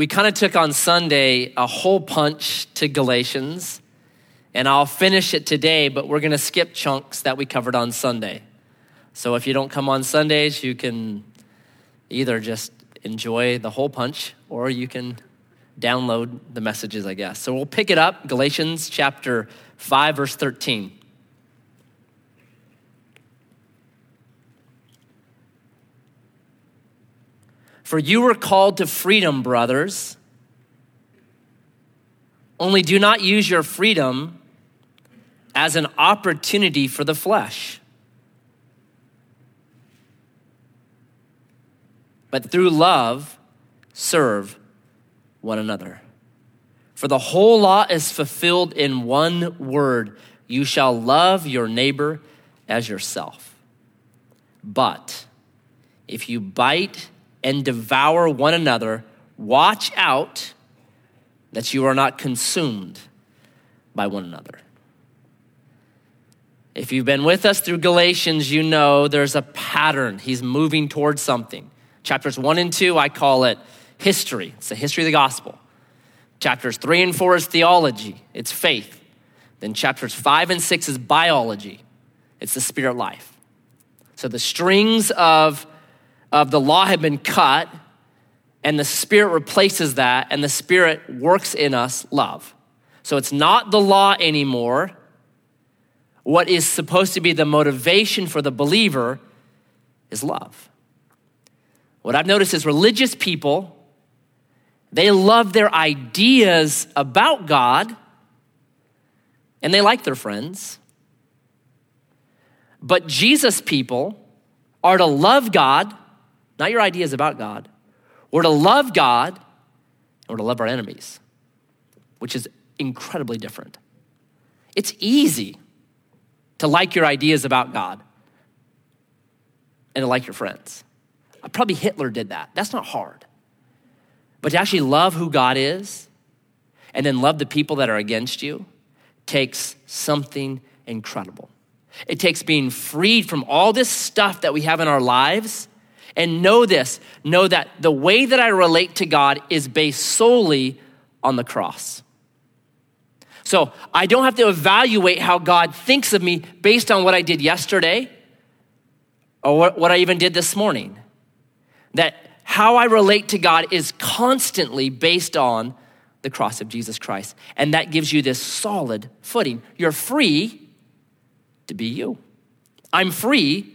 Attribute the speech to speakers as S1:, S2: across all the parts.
S1: we kind of took on Sunday a whole punch to Galatians, and I'll finish it today, but we're going to skip chunks that we covered on Sunday. So if you don't come on Sundays, you can either just enjoy the whole punch or you can download the messages, I guess. So we'll pick it up, Galatians chapter 5, verse 13. For you were called to freedom, brothers. Only do not use your freedom as an opportunity for the flesh, but through love, serve one another. For the whole law is fulfilled in one word you shall love your neighbor as yourself. But if you bite and devour one another, watch out that you are not consumed by one another. If you've been with us through Galatians, you know there's a pattern. He's moving towards something. Chapters one and two, I call it history, it's the history of the gospel. Chapters three and four is theology, it's faith. Then chapters five and six is biology, it's the spirit life. So the strings of of the law have been cut, and the Spirit replaces that, and the Spirit works in us love. So it's not the law anymore. What is supposed to be the motivation for the believer is love. What I've noticed is religious people, they love their ideas about God and they like their friends. But Jesus people are to love God not your ideas about God. We're to love God and we're to love our enemies, which is incredibly different. It's easy to like your ideas about God and to like your friends. Uh, probably Hitler did that. That's not hard. But to actually love who God is and then love the people that are against you takes something incredible. It takes being freed from all this stuff that we have in our lives and know this know that the way that I relate to God is based solely on the cross. So I don't have to evaluate how God thinks of me based on what I did yesterday or what I even did this morning. That how I relate to God is constantly based on the cross of Jesus Christ. And that gives you this solid footing. You're free to be you. I'm free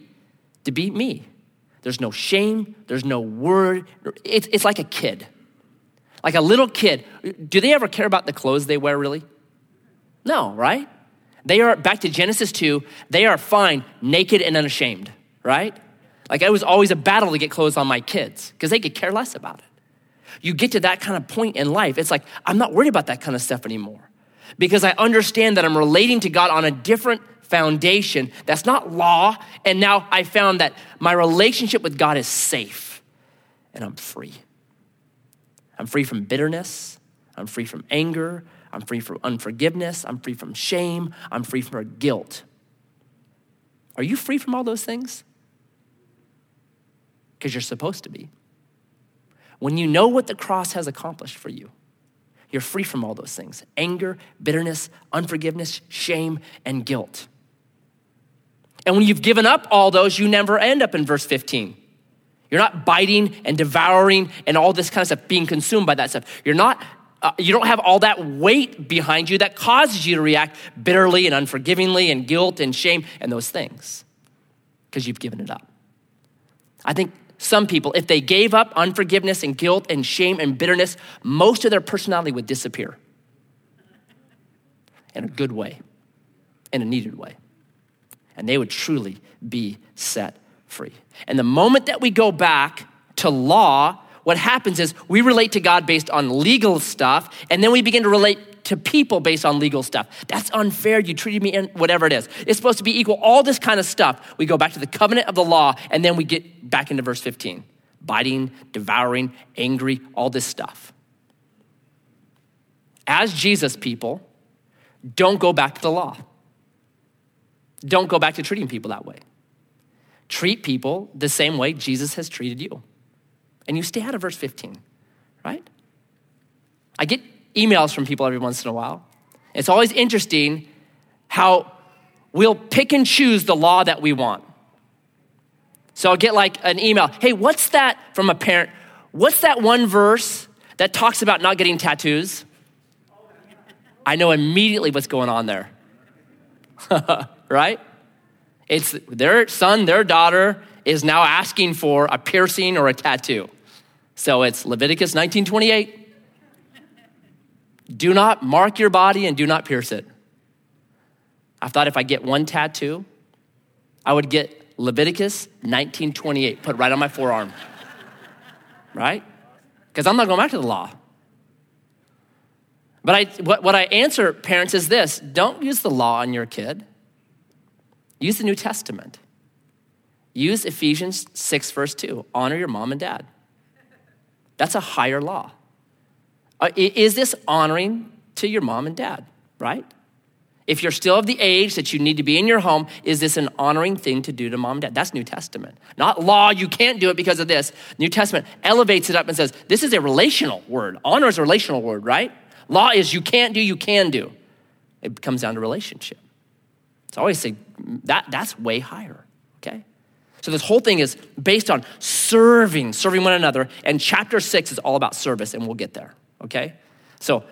S1: to be me. There's no shame, there's no word. It's, it's like a kid. Like a little kid. Do they ever care about the clothes they wear, really? No, right? They are, back to Genesis 2, they are fine, naked and unashamed, right? Like it was always a battle to get clothes on my kids because they could care less about it. You get to that kind of point in life, it's like, I'm not worried about that kind of stuff anymore because I understand that I'm relating to God on a different foundation that's not law. And now I found that my relationship with God is safe and I'm free. I'm free from bitterness. I'm free from anger. I'm free from unforgiveness. I'm free from shame. I'm free from guilt. Are you free from all those things? Because you're supposed to be. When you know what the cross has accomplished for you, you're free from all those things anger, bitterness, unforgiveness, shame, and guilt. And when you've given up all those, you never end up in verse 15. You're not biting and devouring and all this kind of stuff, being consumed by that stuff. You're not, uh, you don't have all that weight behind you that causes you to react bitterly and unforgivingly and guilt and shame and those things because you've given it up. I think some people, if they gave up unforgiveness and guilt and shame and bitterness, most of their personality would disappear in a good way, in a needed way and they would truly be set free. And the moment that we go back to law, what happens is we relate to God based on legal stuff, and then we begin to relate to people based on legal stuff. That's unfair. You treated me in whatever it is. It's supposed to be equal. All this kind of stuff. We go back to the covenant of the law, and then we get back into verse 15 biting, devouring, angry, all this stuff. As Jesus people, don't go back to the law. Don't go back to treating people that way. Treat people the same way Jesus has treated you. And you stay out of verse 15, right? I get emails from people every once in a while. It's always interesting how we'll pick and choose the law that we want. So I'll get like an email Hey, what's that from a parent? What's that one verse that talks about not getting tattoos? I know immediately what's going on there. right? It's their son, their daughter is now asking for a piercing or a tattoo. So it's Leviticus 1928. Do not mark your body and do not pierce it. I thought if I get one tattoo, I would get Leviticus 1928 put right on my forearm. right? Because I'm not going back to the law. But I, what, what I answer parents is this don't use the law on your kid, use the New Testament. Use Ephesians 6, verse 2 honor your mom and dad. That's a higher law. Uh, is this honoring to your mom and dad, right? If you're still of the age that you need to be in your home, is this an honoring thing to do to mom and dad? That's New Testament. Not law, you can't do it because of this. New Testament elevates it up and says, this is a relational word. Honor is a relational word, right? Law is you can't do, you can do. It comes down to relationship. I always say that that's way higher, okay? So this whole thing is based on serving, serving one another, and chapter six is all about service, and we'll get there, okay? So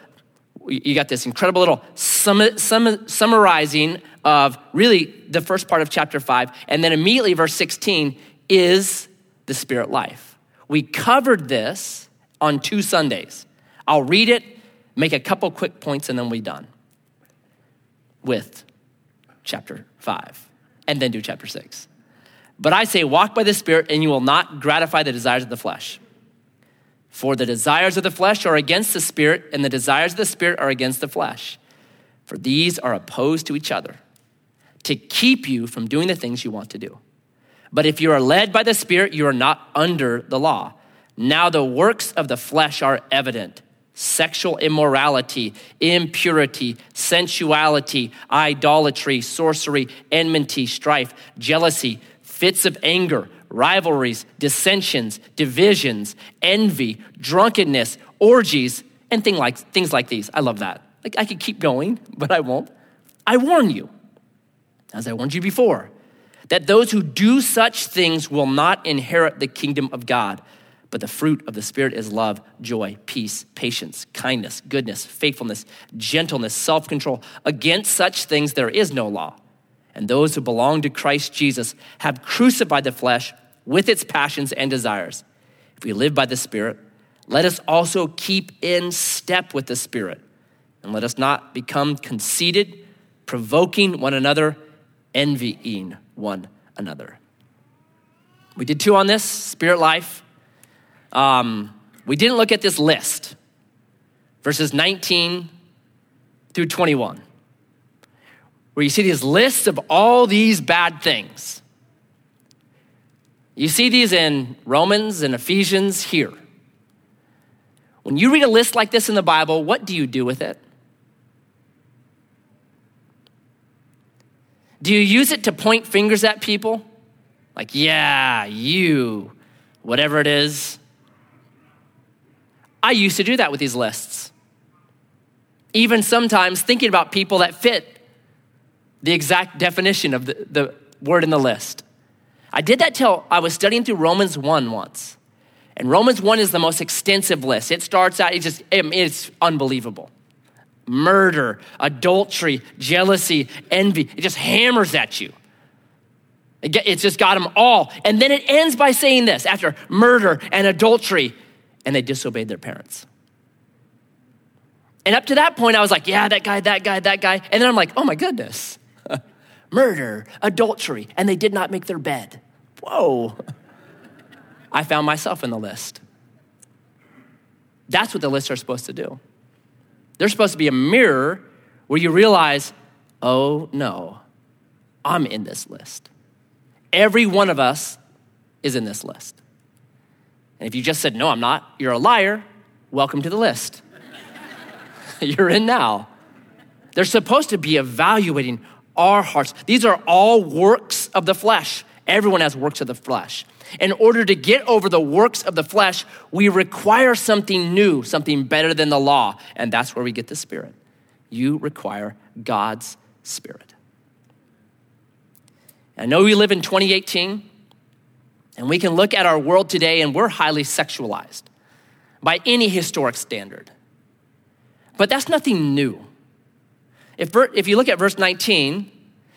S1: you got this incredible little sum, sum, summarizing of really the first part of chapter 5 and then immediately verse 16 is the spirit life we covered this on two sundays i'll read it make a couple quick points and then we're done with chapter 5 and then do chapter 6 but i say walk by the spirit and you will not gratify the desires of the flesh for the desires of the flesh are against the spirit, and the desires of the spirit are against the flesh. For these are opposed to each other to keep you from doing the things you want to do. But if you are led by the Spirit, you are not under the law. Now the works of the flesh are evident sexual immorality, impurity, sensuality, idolatry, sorcery, enmity, strife, jealousy, fits of anger rivalries, dissensions, divisions, envy, drunkenness, orgies, and thing like, things like these. I love that. Like I could keep going, but I won't. I warn you, as I warned you before, that those who do such things will not inherit the kingdom of God. But the fruit of the Spirit is love, joy, peace, patience, kindness, goodness, faithfulness, gentleness, self control. Against such things there is no law. And those who belong to Christ Jesus have crucified the flesh with its passions and desires. If we live by the Spirit, let us also keep in step with the Spirit. And let us not become conceited, provoking one another, envying one another. We did two on this spirit life. Um, we didn't look at this list, verses 19 through 21, where you see these lists of all these bad things. You see these in Romans and Ephesians here. When you read a list like this in the Bible, what do you do with it? Do you use it to point fingers at people? Like, yeah, you, whatever it is. I used to do that with these lists. Even sometimes thinking about people that fit the exact definition of the, the word in the list. I did that till I was studying through Romans 1 once. And Romans 1 is the most extensive list. It starts out, it's just, it's unbelievable. Murder, adultery, jealousy, envy. It just hammers at you. It's just got them all. And then it ends by saying this after murder and adultery, and they disobeyed their parents. And up to that point, I was like, yeah, that guy, that guy, that guy. And then I'm like, oh my goodness murder, adultery, and they did not make their bed. Whoa. I found myself in the list. That's what the lists are supposed to do. They're supposed to be a mirror where you realize, oh no, I'm in this list. Every one of us is in this list. And if you just said, no, I'm not, you're a liar, welcome to the list. you're in now. They're supposed to be evaluating our hearts. These are all works of the flesh Everyone has works of the flesh. In order to get over the works of the flesh, we require something new, something better than the law. And that's where we get the Spirit. You require God's Spirit. I know we live in 2018, and we can look at our world today and we're highly sexualized by any historic standard. But that's nothing new. If, if you look at verse 19,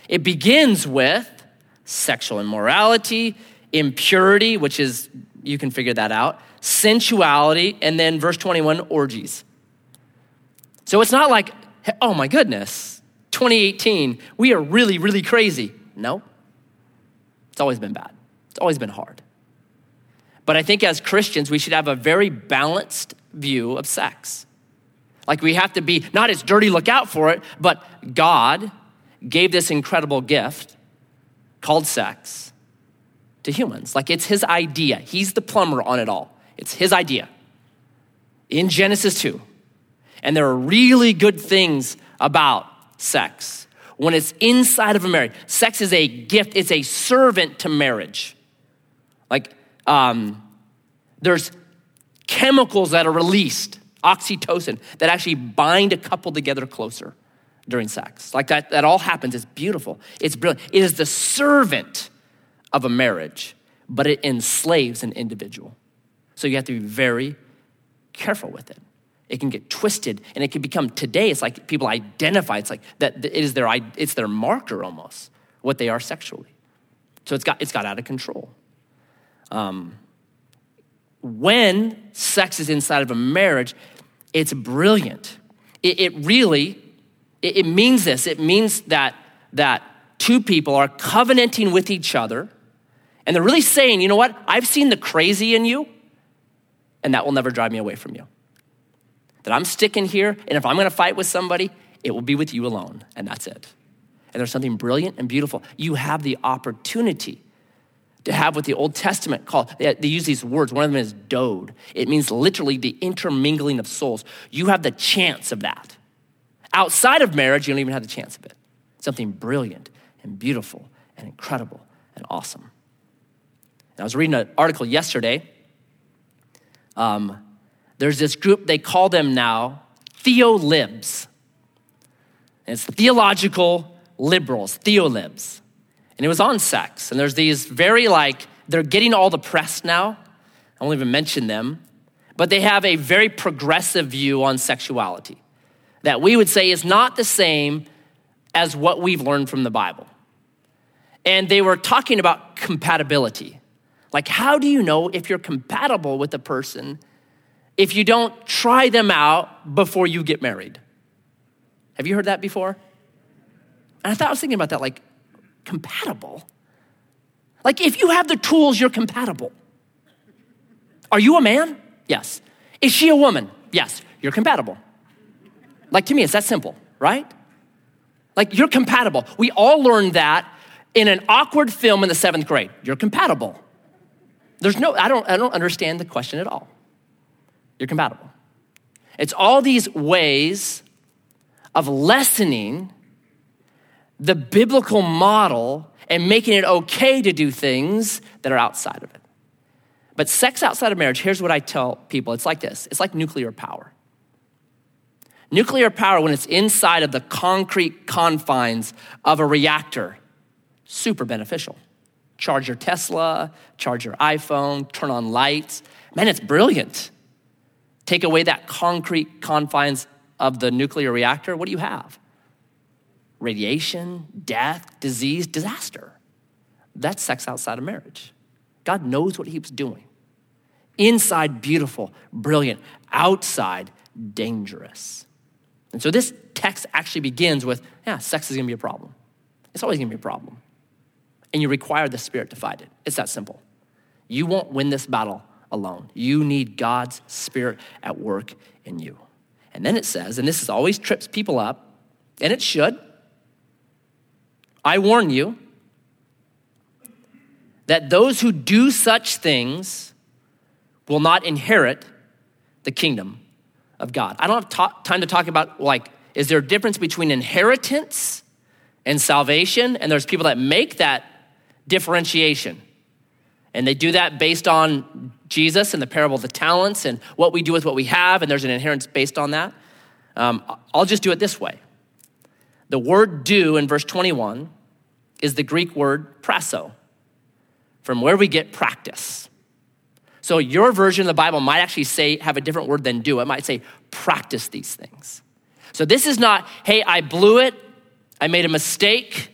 S1: it begins with sexual immorality, impurity, which is, you can figure that out, sensuality, and then verse 21, orgies. So it's not like, oh my goodness, 2018, we are really, really crazy. No, it's always been bad, it's always been hard. But I think as Christians, we should have a very balanced view of sex. Like we have to be, not as dirty, look out for it, but God gave this incredible gift called sex to humans. Like it's his idea. He's the plumber on it all. It's his idea in Genesis 2. And there are really good things about sex. When it's inside of a marriage, sex is a gift, it's a servant to marriage. Like, um, there's chemicals that are released, oxytocin, that actually bind a couple together closer during sex. Like that, that all happens. It's beautiful. It's brilliant. It is the servant of a marriage, but it enslaves an individual. So you have to be very careful with it. It can get twisted and it can become today, it's like people identify, it's like that it is their, it's their marker almost, what they are sexually. So it's got, it's got out of control. Um, when sex is inside of a marriage, it's brilliant. It, it really it, it means this it means that, that two people are covenanting with each other, and they're really saying, you know what? I've seen the crazy in you, and that will never drive me away from you. That I'm sticking here, and if I'm gonna fight with somebody, it will be with you alone, and that's it. And there's something brilliant and beautiful. You have the opportunity to have what the Old Testament called, they, they, use these words. One of them is dode. It means literally the intermingling of souls. You have the chance of that. Outside of marriage, you don't even have the chance of it. Something brilliant and beautiful and incredible and awesome. And I was reading an article yesterday. Um, there's this group, they call them now theolibs. And it's theological liberals, theolibs. And it was on sex. And there's these very like, they're getting all the press now. I won't even mention them. But they have a very progressive view on sexuality that we would say is not the same as what we've learned from the Bible. And they were talking about compatibility. Like, how do you know if you're compatible with a person if you don't try them out before you get married? Have you heard that before? And I thought I was thinking about that, like, compatible. Like, if you have the tools, you're compatible. Are you a man? Yes. Is she a woman? Yes. You're compatible. Like to me, it's that simple, right? Like you're compatible. We all learned that in an awkward film in the seventh grade. You're compatible. There's no, I don't, I don't understand the question at all. You're compatible. It's all these ways of lessening the biblical model and making it okay to do things that are outside of it. But sex outside of marriage, here's what I tell people it's like this it's like nuclear power. Nuclear power, when it's inside of the concrete confines of a reactor, super beneficial. Charge your Tesla, charge your iPhone, turn on lights. Man, it's brilliant. Take away that concrete confines of the nuclear reactor, what do you have? Radiation, death, disease, disaster. That's sex outside of marriage. God knows what He was doing. Inside, beautiful, brilliant. Outside, dangerous. And so this text actually begins with, yeah, sex is gonna be a problem. It's always gonna be a problem. And you require the Spirit to fight it. It's that simple. You won't win this battle alone. You need God's Spirit at work in you. And then it says, and this is always trips people up, and it should. I warn you that those who do such things will not inherit the kingdom of God. I don't have time to talk about, like, is there a difference between inheritance and salvation? And there's people that make that differentiation. And they do that based on Jesus and the parable of the talents and what we do with what we have, and there's an inheritance based on that. Um, I'll just do it this way. The word do in verse 21 is the Greek word prasso, from where we get practice. So your version of the Bible might actually say, have a different word than do. It might say, practice these things. So this is not, hey, I blew it, I made a mistake.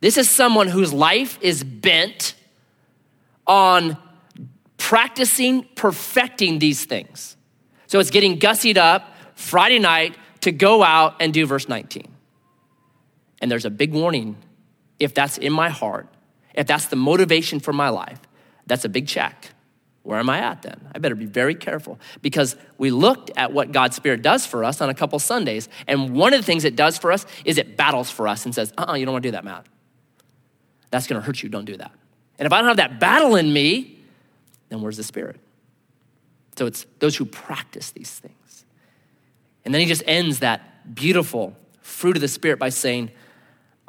S1: This is someone whose life is bent on practicing, perfecting these things. So it's getting gussied up Friday night to go out and do verse 19. And there's a big warning if that's in my heart, if that's the motivation for my life, that's a big check. Where am I at then? I better be very careful because we looked at what God's Spirit does for us on a couple Sundays. And one of the things it does for us is it battles for us and says, uh uh-uh, uh you don't want to do that, Matt. That's going to hurt you. Don't do that. And if I don't have that battle in me, then where's the Spirit? So it's those who practice these things. And then he just ends that beautiful fruit of the Spirit by saying,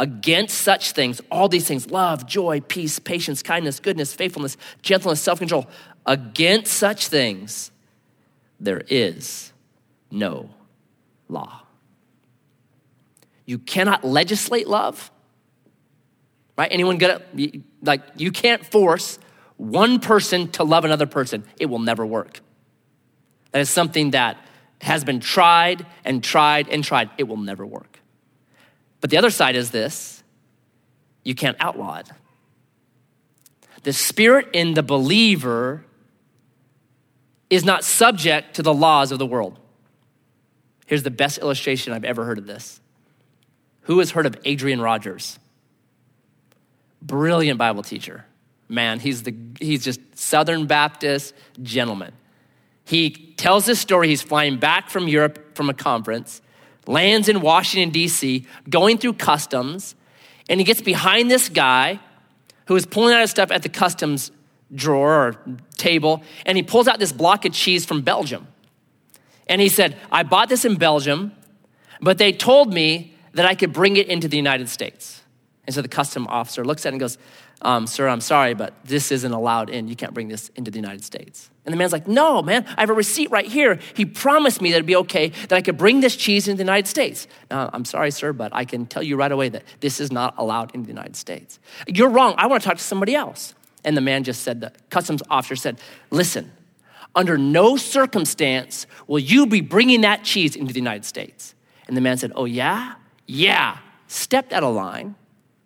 S1: Against such things, all these things love, joy, peace, patience, kindness, goodness, faithfulness, gentleness, self control against such things, there is no law. You cannot legislate love, right? Anyone get it? Like, you can't force one person to love another person. It will never work. That is something that has been tried and tried and tried. It will never work. But the other side is this you can't outlaw it. The spirit in the believer is not subject to the laws of the world. Here's the best illustration I've ever heard of this. Who has heard of Adrian Rogers? Brilliant Bible teacher. Man, he's, the, he's just Southern Baptist gentleman. He tells this story. He's flying back from Europe from a conference lands in Washington, D.C., going through customs, and he gets behind this guy who is pulling out his stuff at the customs drawer or table, and he pulls out this block of cheese from Belgium. And he said, I bought this in Belgium, but they told me that I could bring it into the United States. And so the custom officer looks at it and goes, um, Sir, I'm sorry, but this isn't allowed in. You can't bring this into the United States. And the man's like, No, man, I have a receipt right here. He promised me that it'd be okay, that I could bring this cheese into the United States. Now, I'm sorry, sir, but I can tell you right away that this is not allowed in the United States. You're wrong. I want to talk to somebody else. And the man just said, the customs officer said, Listen, under no circumstance will you be bringing that cheese into the United States. And the man said, Oh, yeah? Yeah. Stepped out of line,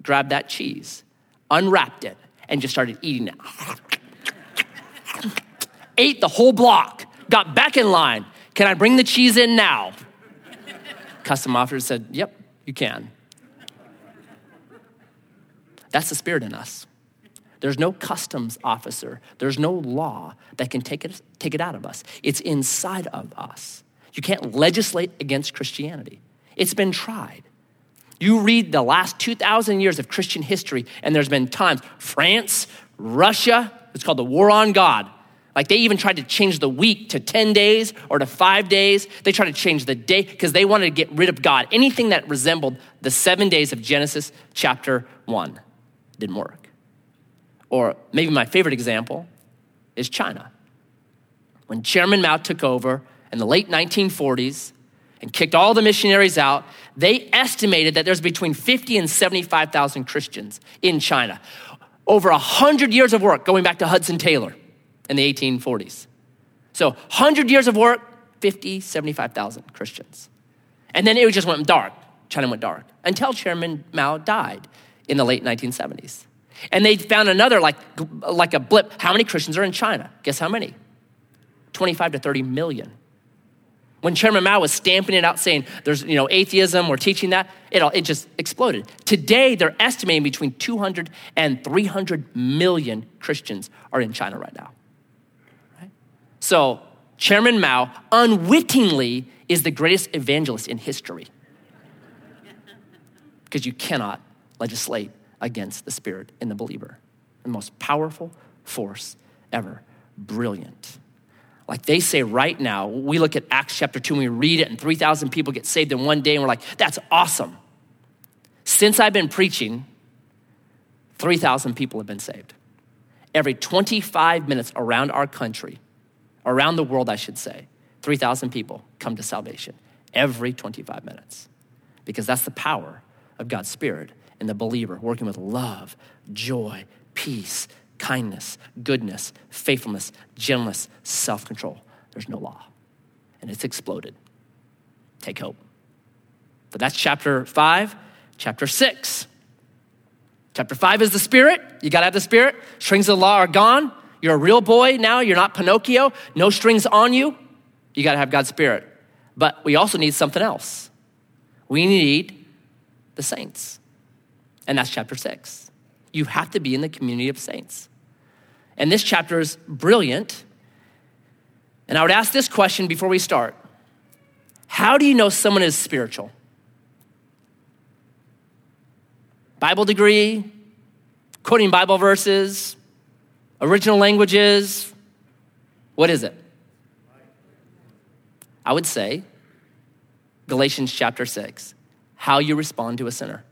S1: grabbed that cheese, unwrapped it, and just started eating it ate the whole block, got back in line. Can I bring the cheese in now? Custom officer said, Yep, you can. That's the spirit in us. There's no customs officer, there's no law that can take it, take it out of us. It's inside of us. You can't legislate against Christianity, it's been tried. You read the last 2,000 years of Christian history, and there's been times France, Russia, it's called the war on God. Like they even tried to change the week to 10 days or to five days. They tried to change the day because they wanted to get rid of God. Anything that resembled the seven days of Genesis chapter one didn't work. Or maybe my favorite example is China. When Chairman Mao took over in the late 1940s and kicked all the missionaries out, they estimated that there's between 50 and 75,000 Christians in China. Over 100 years of work going back to Hudson Taylor in the 1840s. So 100 years of work, 50, 75,000 Christians. And then it just went dark. China went dark until Chairman Mao died in the late 1970s. And they found another, like, like a blip. How many Christians are in China? Guess how many? 25 to 30 million. When Chairman Mao was stamping it out saying there's, you know, atheism, we're teaching that, it, all, it just exploded. Today, they're estimating between 200 and 300 million Christians are in China right now. So, Chairman Mao unwittingly is the greatest evangelist in history. Because you cannot legislate against the spirit in the believer. The most powerful force ever. Brilliant. Like they say right now, we look at Acts chapter 2 and we read it, and 3,000 people get saved in one day, and we're like, that's awesome. Since I've been preaching, 3,000 people have been saved. Every 25 minutes around our country, around the world, I should say, 3,000 people come to salvation every 25 minutes because that's the power of God's Spirit in the believer working with love, joy, peace, kindness, goodness, faithfulness, gentleness, self control. There's no law. And it's exploded. Take hope. But that's chapter five. Chapter six. Chapter five is the Spirit. You got to have the Spirit. Strings of the law are gone. You're a real boy now. You're not Pinocchio. No strings on you. You got to have God's Spirit. But we also need something else. We need the saints. And that's chapter six. You have to be in the community of saints. And this chapter is brilliant. And I would ask this question before we start How do you know someone is spiritual? Bible degree, quoting Bible verses, original languages. What is it? I would say Galatians chapter 6, how you respond to a sinner.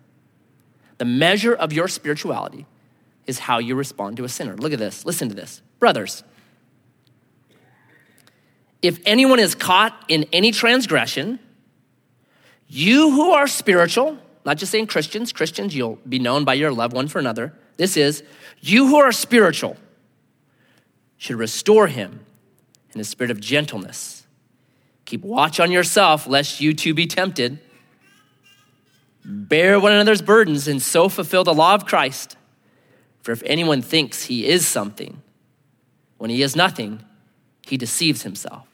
S1: The measure of your spirituality is how you respond to a sinner. Look at this. Listen to this. Brothers, if anyone is caught in any transgression, you who are spiritual, not just saying Christians, Christians, you'll be known by your love one for another. This is, you who are spiritual should restore him in a spirit of gentleness. Keep watch on yourself, lest you too be tempted. Bear one another's burdens and so fulfill the law of Christ. For if anyone thinks he is something, when he is nothing, he deceives himself.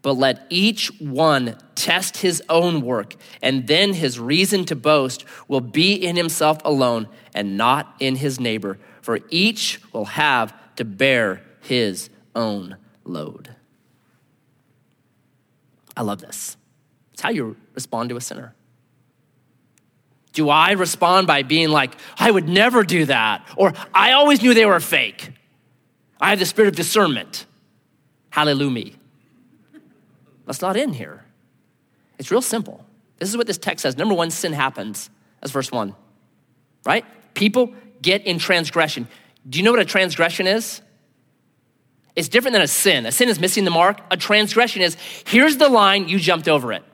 S1: But let each one test his own work, and then his reason to boast will be in himself alone and not in his neighbor, for each will have to bear his own load. I love this. It's how you respond to a sinner. Do I respond by being like, I would never do that, or I always knew they were fake? I have the spirit of discernment. Hallelujah. That's not in here. It's real simple. This is what this text says. Number one, sin happens. That's verse one, right? People get in transgression. Do you know what a transgression is? It's different than a sin. A sin is missing the mark. A transgression is here's the line, you jumped over it.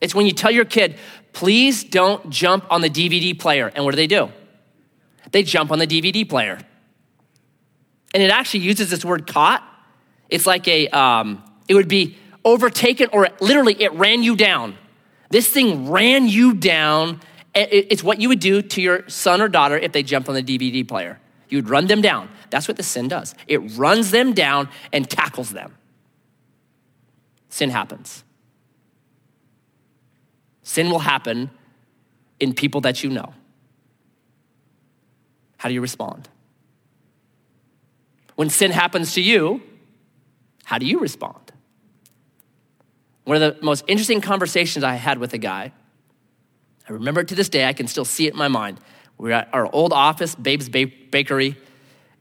S1: It's when you tell your kid, please don't jump on the DVD player. And what do they do? They jump on the DVD player. And it actually uses this word caught. It's like a, um, it would be overtaken or literally it ran you down. This thing ran you down. It's what you would do to your son or daughter if they jumped on the DVD player. You'd run them down. That's what the sin does. It runs them down and tackles them. Sin happens. Sin will happen in people that you know. How do you respond? When sin happens to you, how do you respond? One of the most interesting conversations I had with a guy, I remember it to this day, I can still see it in my mind. We were at our old office, Babe's Bakery,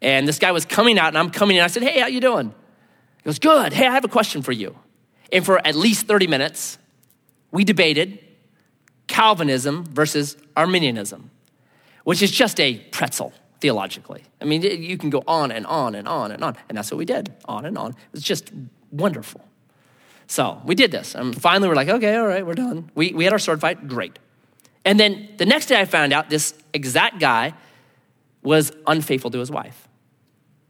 S1: and this guy was coming out, and I'm coming in. I said, Hey, how you doing? He goes, Good. Hey, I have a question for you. And for at least 30 minutes, we debated Calvinism versus Arminianism, which is just a pretzel theologically. I mean, you can go on and on and on and on. And that's what we did, on and on. It was just wonderful. So we did this. And finally, we're like, okay, all right, we're done. We, we had our sword fight, great. And then the next day, I found out this exact guy was unfaithful to his wife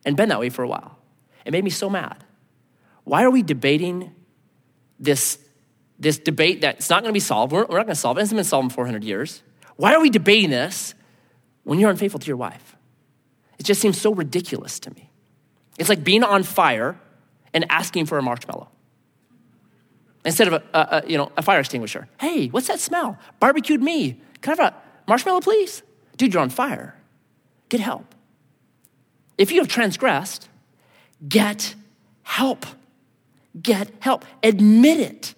S1: and been that way for a while. It made me so mad. Why are we debating this, this debate that's not going to be solved? We're, we're not going to solve it. It hasn't been solved in 400 years. Why are we debating this when you're unfaithful to your wife? It just seems so ridiculous to me. It's like being on fire and asking for a marshmallow instead of a, a, a, you know, a fire extinguisher. Hey, what's that smell? Barbecued me. Can I have a marshmallow, please? Dude, you're on fire. Get help. If you have transgressed, get help. Get help. Admit it.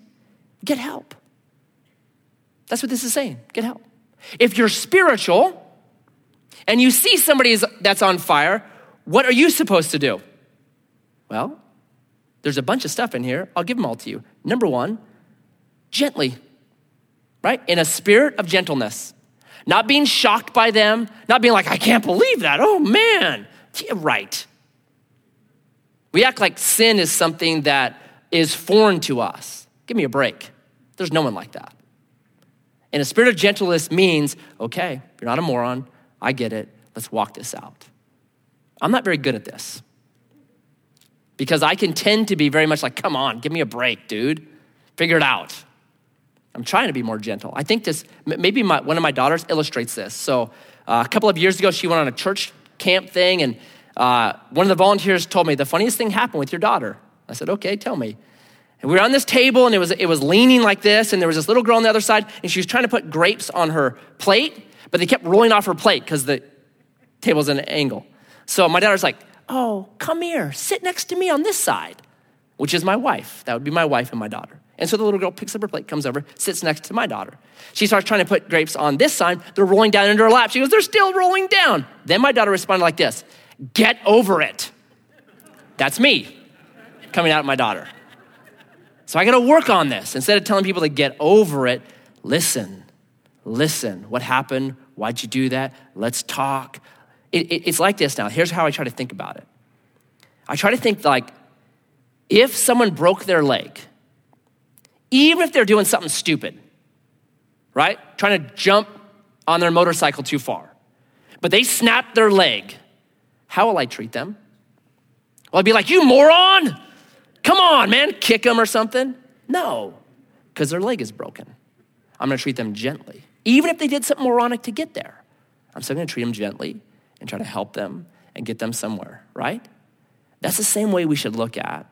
S1: Get help. That's what this is saying. Get help. If you're spiritual and you see somebody that's on fire, what are you supposed to do? Well, there's a bunch of stuff in here. I'll give them all to you. Number one, gently, right? In a spirit of gentleness. Not being shocked by them, not being like, I can't believe that. Oh man. Yeah, right. We act like sin is something that is foreign to us. Give me a break. There's no one like that. And a spirit of gentleness means, okay, you're not a moron. I get it. Let's walk this out. I'm not very good at this because I can tend to be very much like, come on, give me a break, dude. Figure it out. I'm trying to be more gentle. I think this, maybe my, one of my daughters illustrates this. So uh, a couple of years ago, she went on a church camp thing, and uh, one of the volunteers told me, the funniest thing happened with your daughter. I said, okay, tell me. And we were on this table and it was, it was leaning like this, and there was this little girl on the other side, and she was trying to put grapes on her plate, but they kept rolling off her plate because the table's at an angle. So my daughter's like, Oh, come here, sit next to me on this side, which is my wife. That would be my wife and my daughter. And so the little girl picks up her plate, comes over, sits next to my daughter. She starts trying to put grapes on this side. They're rolling down into her lap. She goes, They're still rolling down. Then my daughter responded like this Get over it. That's me coming out of my daughter. So I got to work on this. Instead of telling people to get over it, listen. Listen. What happened? Why'd you do that? Let's talk. It, it, it's like this now. Here's how I try to think about it. I try to think like if someone broke their leg, even if they're doing something stupid, right? Trying to jump on their motorcycle too far, but they snapped their leg, how will I treat them? Well, I'd be like, you moron! Come on, man, kick them or something. No, because their leg is broken. I'm gonna treat them gently. Even if they did something moronic to get there, I'm still gonna treat them gently and try to help them and get them somewhere, right? That's the same way we should look at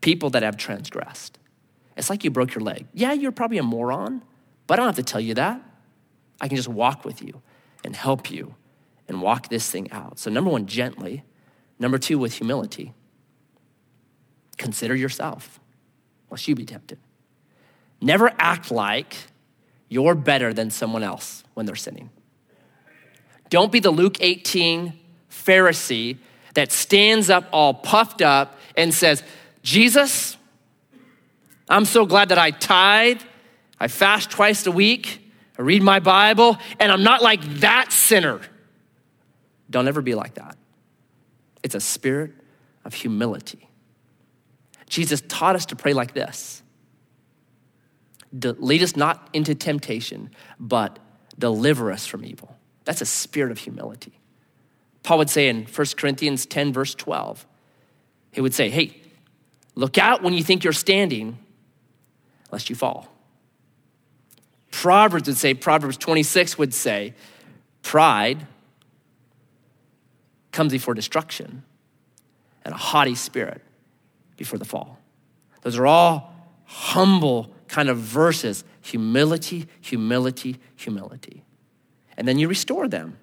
S1: people that have transgressed. It's like you broke your leg. Yeah, you're probably a moron, but I don't have to tell you that. I can just walk with you and help you and walk this thing out. So, number one, gently. Number two, with humility. Consider yourself, lest you be tempted. Never act like you're better than someone else when they're sinning. Don't be the Luke 18 Pharisee that stands up all puffed up and says, Jesus, I'm so glad that I tithe, I fast twice a week, I read my Bible, and I'm not like that sinner. Don't ever be like that. It's a spirit of humility. Jesus taught us to pray like this Lead us not into temptation, but deliver us from evil. That's a spirit of humility. Paul would say in 1 Corinthians 10, verse 12, he would say, Hey, look out when you think you're standing, lest you fall. Proverbs would say, Proverbs 26 would say, Pride comes before destruction, and a haughty spirit before the fall. Those are all humble kind of verses humility, humility, humility. And then you restore them.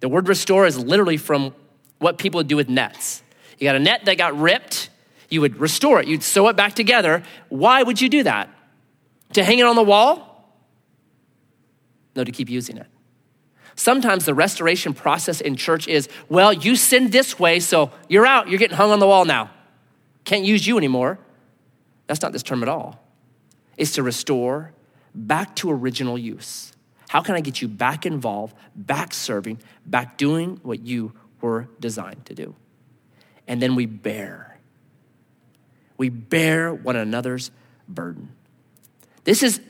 S1: The word restore is literally from what people would do with nets. You got a net that got ripped, you would restore it, you'd sew it back together. Why would you do that? To hang it on the wall? No, to keep using it. Sometimes the restoration process in church is, well, you sinned this way, so you're out, you're getting hung on the wall now. Can't use you anymore. That's not this term at all. It's to restore back to original use. How can I get you back involved, back serving, back doing what you were designed to do? And then we bear. We bear one another's burden. This is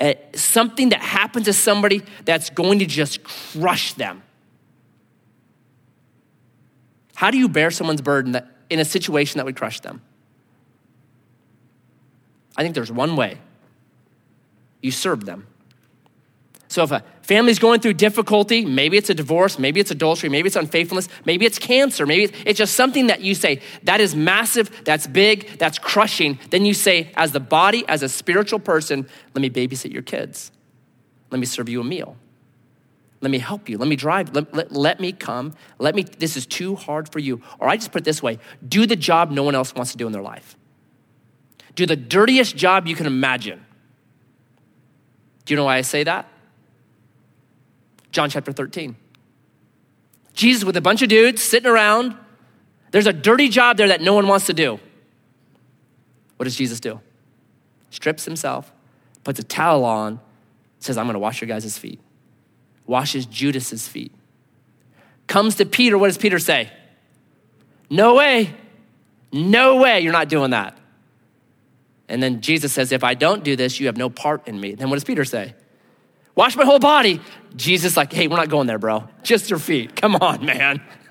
S1: a, something that happens to somebody that's going to just crush them. How do you bear someone's burden that, in a situation that would crush them? I think there's one way you serve them. So if a family's going through difficulty, maybe it's a divorce, maybe it's adultery, maybe it's unfaithfulness, maybe it's cancer, maybe it's just something that you say, that is massive, that's big, that's crushing. Then you say, as the body, as a spiritual person, let me babysit your kids. Let me serve you a meal. Let me help you. Let me drive. Let, let, let me come. Let me, this is too hard for you. Or I just put it this way do the job no one else wants to do in their life. Do the dirtiest job you can imagine. Do you know why I say that? John chapter 13. Jesus with a bunch of dudes sitting around. There's a dirty job there that no one wants to do. What does Jesus do? Strips himself, puts a towel on, says, I'm gonna wash your guys' feet. Washes Judas's feet. Comes to Peter, what does Peter say? No way. No way you're not doing that. And then Jesus says, If I don't do this, you have no part in me. Then what does Peter say? Wash my whole body. Jesus, like, hey, we're not going there, bro. Just your feet. Come on, man.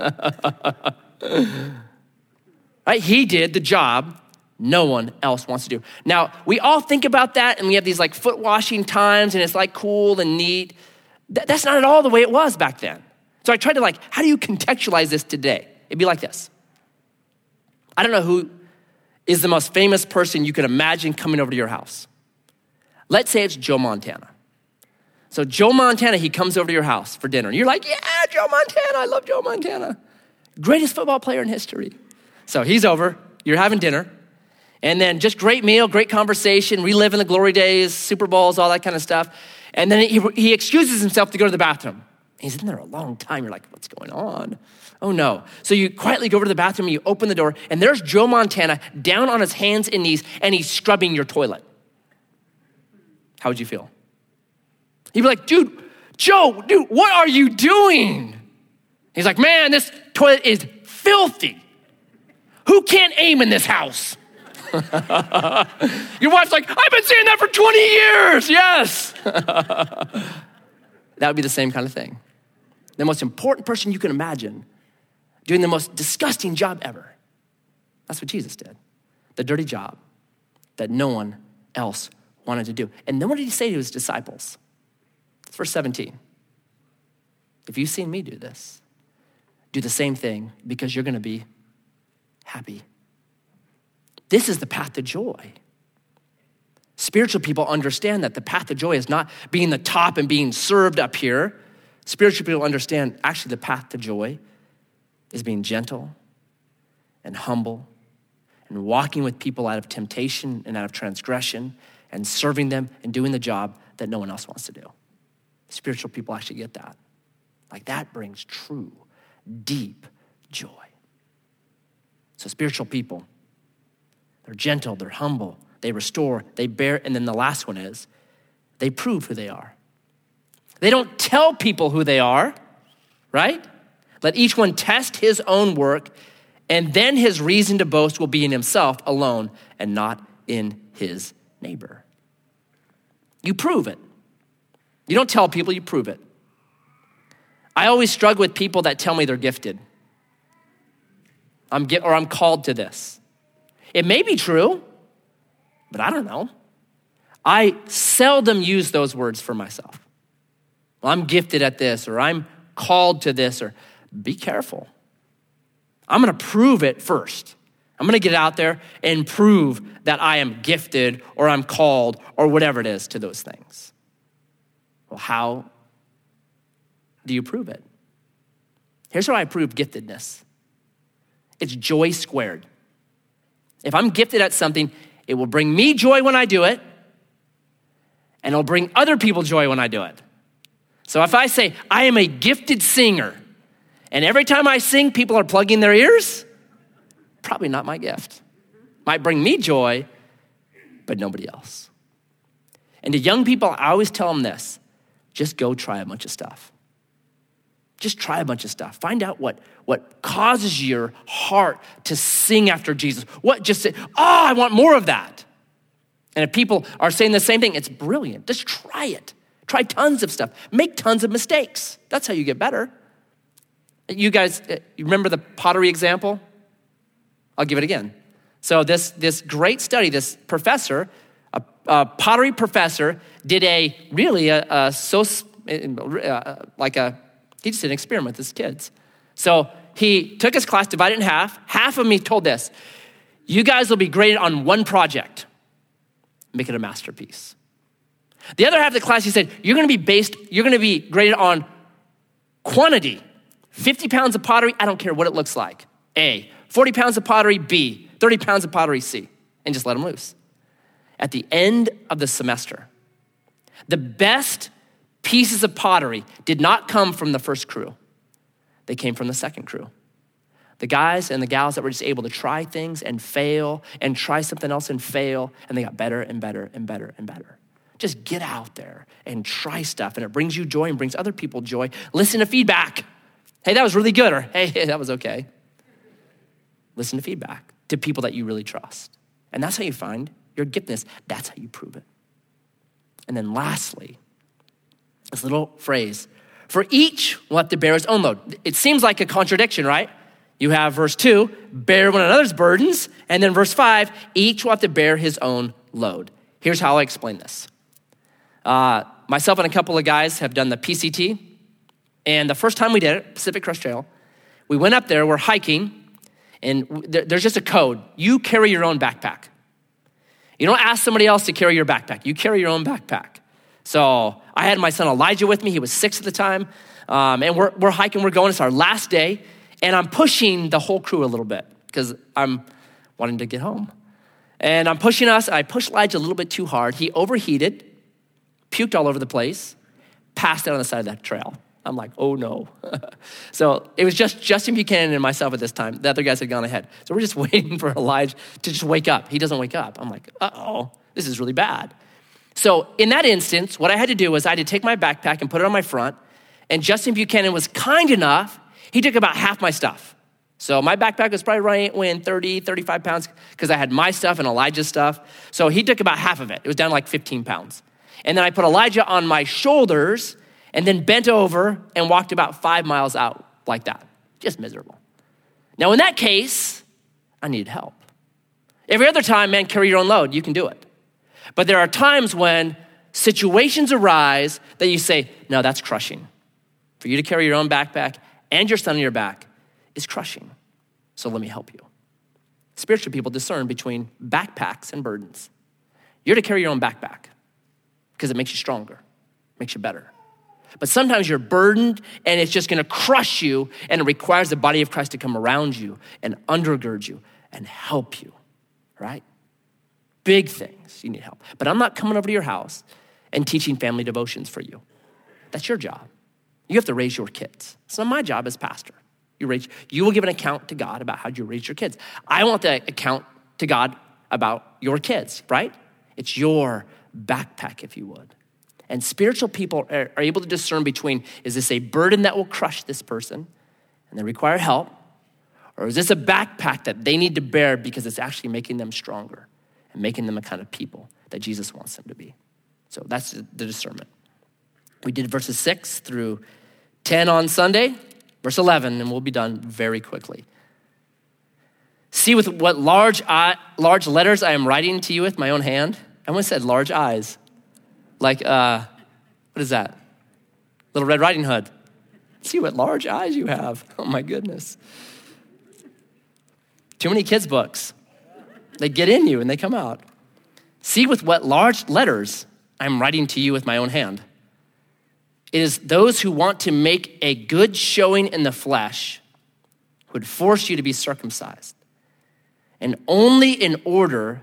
S1: right? He did the job no one else wants to do. Now, we all think about that and we have these like foot washing times and it's like cool and neat. Th- that's not at all the way it was back then. So I tried to like, how do you contextualize this today? It'd be like this. I don't know who is the most famous person you could imagine coming over to your house. Let's say it's Joe Montana. So Joe Montana, he comes over to your house for dinner. And you're like, yeah, Joe Montana, I love Joe Montana. Greatest football player in history. So he's over, you're having dinner, and then just great meal, great conversation, reliving the glory days, Super Bowls, all that kind of stuff. And then he, he excuses himself to go to the bathroom. He's in there a long time. You're like, what's going on? Oh no. So you quietly go over to the bathroom, and you open the door, and there's Joe Montana down on his hands and knees, and he's scrubbing your toilet. How would you feel? You'd be like, dude, Joe, dude, what are you doing? He's like, man, this toilet is filthy. Who can't aim in this house? Your wife's like, I've been saying that for 20 years. Yes. that would be the same kind of thing. The most important person you can imagine doing the most disgusting job ever. That's what Jesus did. The dirty job that no one else wanted to do. And then what did he say to his disciples? It's verse 17. If you've seen me do this, do the same thing because you're going to be happy. This is the path to joy. Spiritual people understand that the path to joy is not being the top and being served up here. Spiritual people understand actually the path to joy is being gentle and humble and walking with people out of temptation and out of transgression and serving them and doing the job that no one else wants to do. Spiritual people actually get that. Like that brings true, deep joy. So, spiritual people, they're gentle, they're humble, they restore, they bear, and then the last one is they prove who they are. They don't tell people who they are, right? Let each one test his own work, and then his reason to boast will be in himself alone and not in his neighbor. You prove it. You don't tell people, you prove it. I always struggle with people that tell me they're gifted. I'm get, or I'm called to this. It may be true, but I don't know. I seldom use those words for myself. Well, I'm gifted at this, or I'm called to this, or be careful. I'm gonna prove it first. I'm gonna get out there and prove that I am gifted or I'm called or whatever it is to those things. Well, how do you prove it? Here's how I prove giftedness it's joy squared. If I'm gifted at something, it will bring me joy when I do it, and it'll bring other people joy when I do it. So if I say, I am a gifted singer, and every time I sing, people are plugging their ears, probably not my gift. Might bring me joy, but nobody else. And to young people, I always tell them this just go try a bunch of stuff. Just try a bunch of stuff. Find out what, what causes your heart to sing after Jesus. What just say, oh, I want more of that. And if people are saying the same thing, it's brilliant. Just try it. Try tons of stuff. Make tons of mistakes. That's how you get better. You guys, uh, you remember the pottery example? I'll give it again. So, this, this great study, this professor, a, a pottery professor, did a really a, a so, uh, like a, he just did an experiment with his kids. So, he took his class, divided in half. Half of me told this you guys will be graded on one project, make it a masterpiece. The other half of the class, he said, you're gonna be based, you're gonna be graded on quantity 50 pounds of pottery, I don't care what it looks like. A. 40 pounds of pottery, B. 30 pounds of pottery, C. And just let them loose. At the end of the semester, the best pieces of pottery did not come from the first crew, they came from the second crew. The guys and the gals that were just able to try things and fail and try something else and fail, and they got better and better and better and better. Just get out there and try stuff, and it brings you joy and brings other people joy. Listen to feedback. Hey, that was really good, or hey, that was okay. Listen to feedback to people that you really trust. And that's how you find your giftedness. That's how you prove it. And then lastly, this little phrase for each will have to bear his own load. It seems like a contradiction, right? You have verse two, bear one another's burdens, and then verse five, each will have to bear his own load. Here's how I explain this. Uh, myself and a couple of guys have done the PCT, and the first time we did it, Pacific Crest Trail, we went up there, we're hiking, and there's just a code. You carry your own backpack. You don't ask somebody else to carry your backpack, you carry your own backpack. So I had my son Elijah with me, he was six at the time, um, and we're, we're hiking, we're going, it's our last day, and I'm pushing the whole crew a little bit because I'm wanting to get home. And I'm pushing us, I pushed Elijah a little bit too hard. He overheated, puked all over the place, passed out on the side of that trail. I'm like, oh no. so it was just Justin Buchanan and myself at this time. The other guys had gone ahead. So we're just waiting for Elijah to just wake up. He doesn't wake up. I'm like, uh oh, this is really bad. So in that instance, what I had to do was I had to take my backpack and put it on my front. And Justin Buchanan was kind enough, he took about half my stuff. So my backpack was probably weighing 30, 35 pounds because I had my stuff and Elijah's stuff. So he took about half of it. It was down like 15 pounds. And then I put Elijah on my shoulders and then bent over and walked about five miles out like that. Just miserable. Now, in that case, I needed help. Every other time, man, carry your own load, you can do it. But there are times when situations arise that you say, no, that's crushing. For you to carry your own backpack and your son on your back is crushing. So let me help you. Spiritual people discern between backpacks and burdens. You're to carry your own backpack because it makes you stronger, makes you better. But sometimes you're burdened and it's just gonna crush you, and it requires the body of Christ to come around you and undergird you and help you, right? Big things you need help. But I'm not coming over to your house and teaching family devotions for you. That's your job. You have to raise your kids. It's not my job as pastor. You, raise, you will give an account to God about how you raise your kids. I want the account to God about your kids, right? It's your backpack, if you would. And spiritual people are, are able to discern between is this a burden that will crush this person and they require help, or is this a backpack that they need to bear because it's actually making them stronger and making them a kind of people that Jesus wants them to be? So that's the discernment. We did verses 6 through 10 on Sunday, verse 11, and we'll be done very quickly. See with what large, eye, large letters I am writing to you with my own hand. I once said large eyes. Like, uh, what is that? Little Red Riding Hood. See what large eyes you have. Oh my goodness. Too many kids' books. They get in you and they come out. See with what large letters I'm writing to you with my own hand. It is those who want to make a good showing in the flesh who would force you to be circumcised, and only in order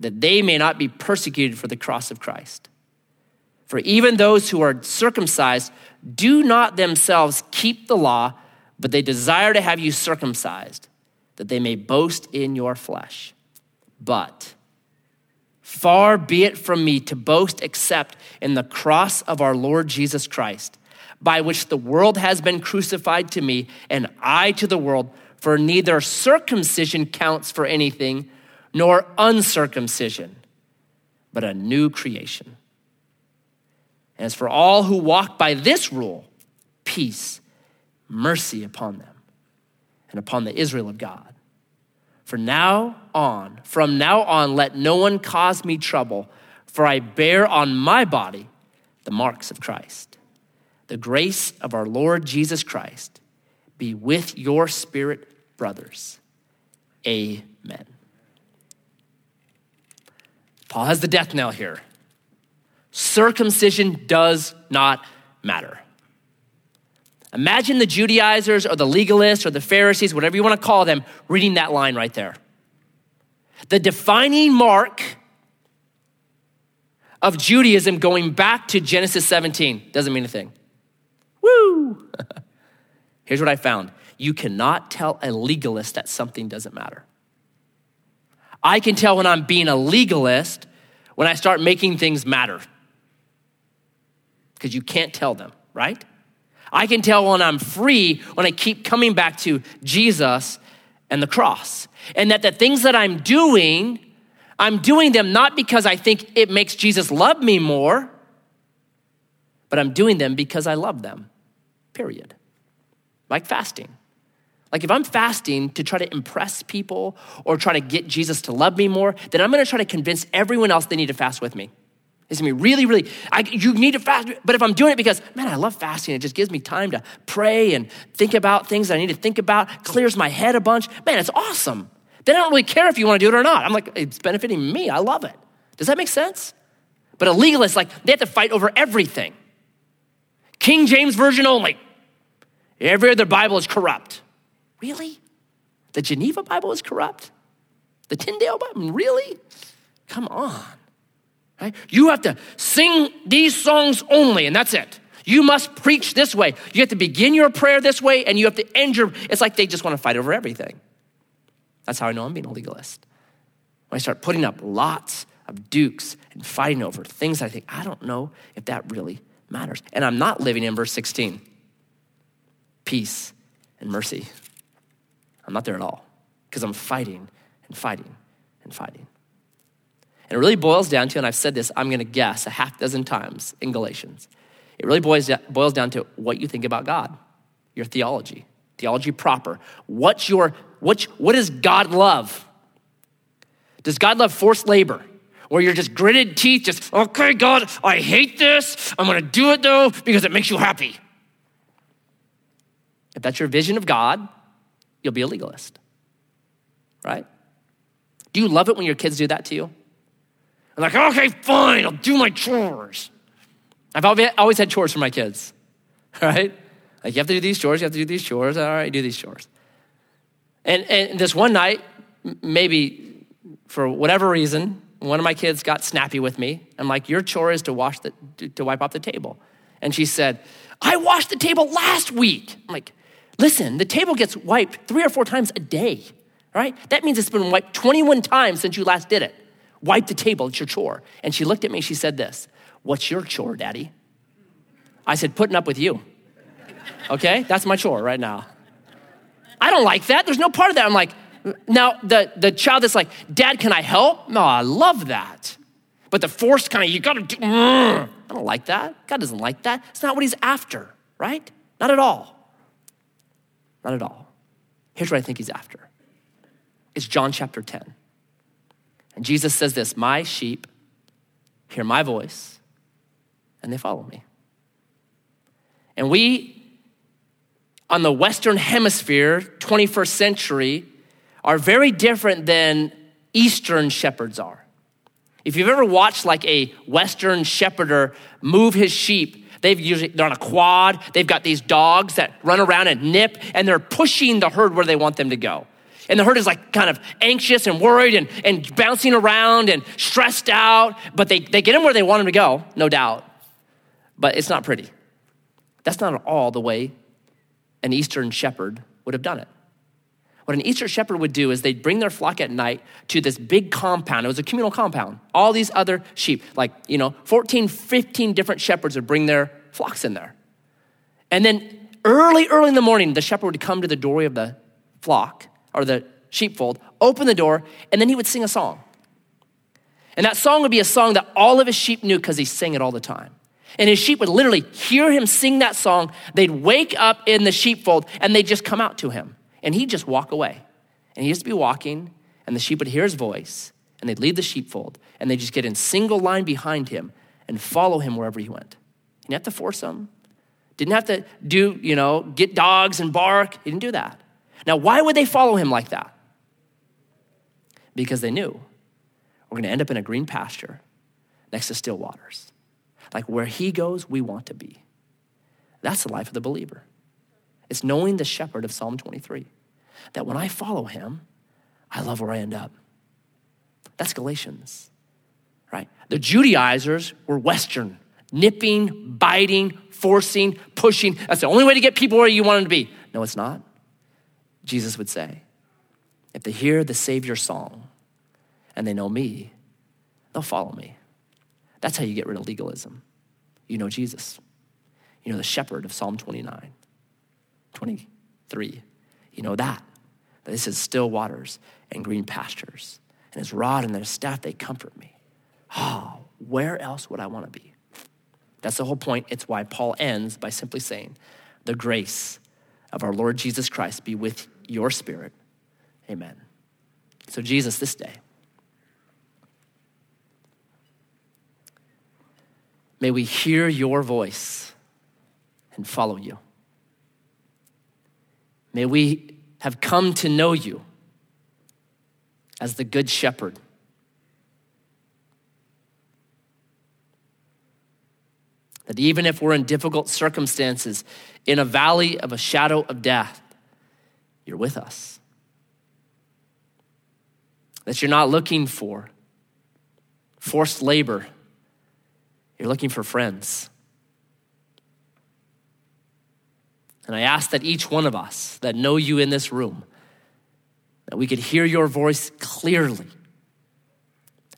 S1: that they may not be persecuted for the cross of Christ. For even those who are circumcised do not themselves keep the law, but they desire to have you circumcised, that they may boast in your flesh. But far be it from me to boast except in the cross of our Lord Jesus Christ, by which the world has been crucified to me, and I to the world. For neither circumcision counts for anything, nor uncircumcision, but a new creation. As for all who walk by this rule, peace, mercy upon them and upon the Israel of God. For now on, from now on, let no one cause me trouble, for I bear on my body the marks of Christ. The grace of our Lord Jesus Christ be with your spirit, brothers. Amen. Paul has the death knell here circumcision does not matter. Imagine the Judaizers or the legalists or the Pharisees, whatever you want to call them, reading that line right there. The defining mark of Judaism going back to Genesis 17 doesn't mean a thing. Woo! Here's what I found you cannot tell a legalist that something doesn't matter. I can tell when I'm being a legalist when I start making things matter. Because you can't tell them, right? I can tell when I'm free when I keep coming back to Jesus and the cross. And that the things that I'm doing, I'm doing them not because I think it makes Jesus love me more, but I'm doing them because I love them, period. Like fasting. Like if I'm fasting to try to impress people or try to get Jesus to love me more, then I'm gonna try to convince everyone else they need to fast with me. It's gonna be really, really, I, you need to fast. But if I'm doing it because, man, I love fasting, it just gives me time to pray and think about things that I need to think about, clears my head a bunch, man, it's awesome. Then I don't really care if you wanna do it or not. I'm like, it's benefiting me, I love it. Does that make sense? But a legalist, like, they have to fight over everything. King James Version only. Every other Bible is corrupt. Really? The Geneva Bible is corrupt? The Tyndale Bible? Really? Come on. Right? You have to sing these songs only, and that's it. You must preach this way. You have to begin your prayer this way, and you have to end your. It's like they just want to fight over everything. That's how I know I'm being a legalist. When I start putting up lots of dukes and fighting over things I think, I don't know if that really matters. And I'm not living in verse 16 peace and mercy. I'm not there at all because I'm fighting and fighting and fighting. And it really boils down to, and I've said this, I'm going to guess a half dozen times in Galatians. It really boils, boils down to what you think about God, your theology, theology proper. What's your, what, what does God love? Does God love forced labor? Where you're just gritted teeth, just, okay, God, I hate this. I'm gonna do it though because it makes you happy. If that's your vision of God, you'll be a legalist, right? Do you love it when your kids do that to you? I'm like, okay, fine, I'll do my chores. I've always had chores for my kids, right? Like, you have to do these chores, you have to do these chores, all right, do these chores. And, and this one night, maybe for whatever reason, one of my kids got snappy with me. I'm like, your chore is to wash the, to wipe off the table. And she said, I washed the table last week. I'm like, Listen, the table gets wiped three or four times a day, right? That means it's been wiped 21 times since you last did it. Wipe the table, it's your chore. And she looked at me, she said this What's your chore, daddy? I said, Putting up with you. Okay, that's my chore right now. I don't like that. There's no part of that. I'm like, now the, the child that's like, Dad, can I help? No, I love that. But the forced kind of, you gotta do, mm, I don't like that. God doesn't like that. It's not what he's after, right? Not at all. Not at all. Here's what I think he's after it's John chapter 10. And Jesus says this My sheep hear my voice and they follow me. And we, on the Western Hemisphere, 21st century, are very different than Eastern shepherds are. If you've ever watched like a Western shepherder move his sheep, They've usually, they're on a quad. They've got these dogs that run around and nip, and they're pushing the herd where they want them to go. And the herd is like kind of anxious and worried and, and bouncing around and stressed out, but they, they get them where they want them to go, no doubt. But it's not pretty. That's not at all the way an Eastern shepherd would have done it. What an Eastern shepherd would do is they'd bring their flock at night to this big compound. It was a communal compound. All these other sheep, like, you know, 14, 15 different shepherds would bring their flocks in there. And then early, early in the morning, the shepherd would come to the doorway of the flock or the sheepfold, open the door, and then he would sing a song. And that song would be a song that all of his sheep knew because he sang it all the time. And his sheep would literally hear him sing that song. They'd wake up in the sheepfold and they'd just come out to him and he'd just walk away. And he used to be walking, and the sheep would hear his voice, and they'd leave the sheepfold, and they'd just get in single line behind him and follow him wherever he went. He didn't have to force them. Didn't have to do, you know, get dogs and bark. He didn't do that. Now, why would they follow him like that? Because they knew we're going to end up in a green pasture next to still waters. Like where he goes, we want to be. That's the life of the believer. It's knowing the shepherd of Psalm 23. That when I follow him, I love where I end up. That's Galatians, right? The Judaizers were Western, nipping, biting, forcing, pushing. That's the only way to get people where you want them to be. No, it's not. Jesus would say, if they hear the Savior song and they know me, they'll follow me. That's how you get rid of legalism. You know Jesus. You know the shepherd of Psalm 29, 23. You know that. This is still waters and green pastures. And his rod and his staff, they comfort me. Oh, where else would I want to be? That's the whole point. It's why Paul ends by simply saying, The grace of our Lord Jesus Christ be with your spirit. Amen. So, Jesus, this day, may we hear your voice and follow you. May we have come to know you as the Good Shepherd. That even if we're in difficult circumstances, in a valley of a shadow of death, you're with us. That you're not looking for forced labor, you're looking for friends. And I ask that each one of us that know you in this room, that we could hear your voice clearly.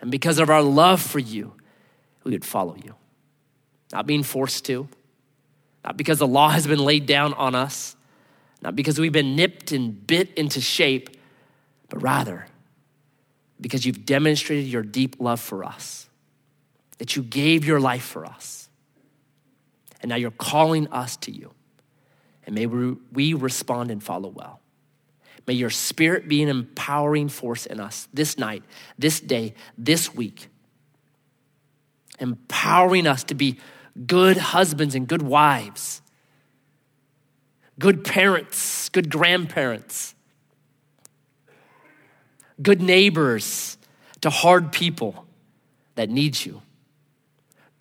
S1: And because of our love for you, we would follow you. Not being forced to, not because the law has been laid down on us, not because we've been nipped and bit into shape, but rather because you've demonstrated your deep love for us, that you gave your life for us. And now you're calling us to you. And may we respond and follow well. May your spirit be an empowering force in us this night, this day, this week, empowering us to be good husbands and good wives, good parents, good grandparents, good neighbors to hard people that need you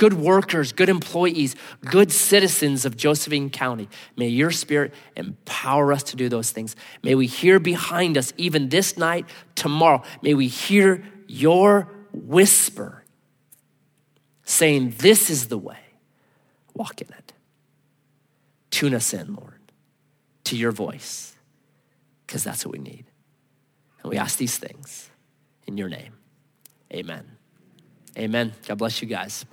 S1: good workers, good employees, good citizens of Josephine County. May your spirit empower us to do those things. May we hear behind us, even this night, tomorrow. May we hear your whisper saying, This is the way. Walk in it. Tune us in, Lord, to your voice, because that's what we need. And we ask these things in your name. Amen. Amen. God bless you guys.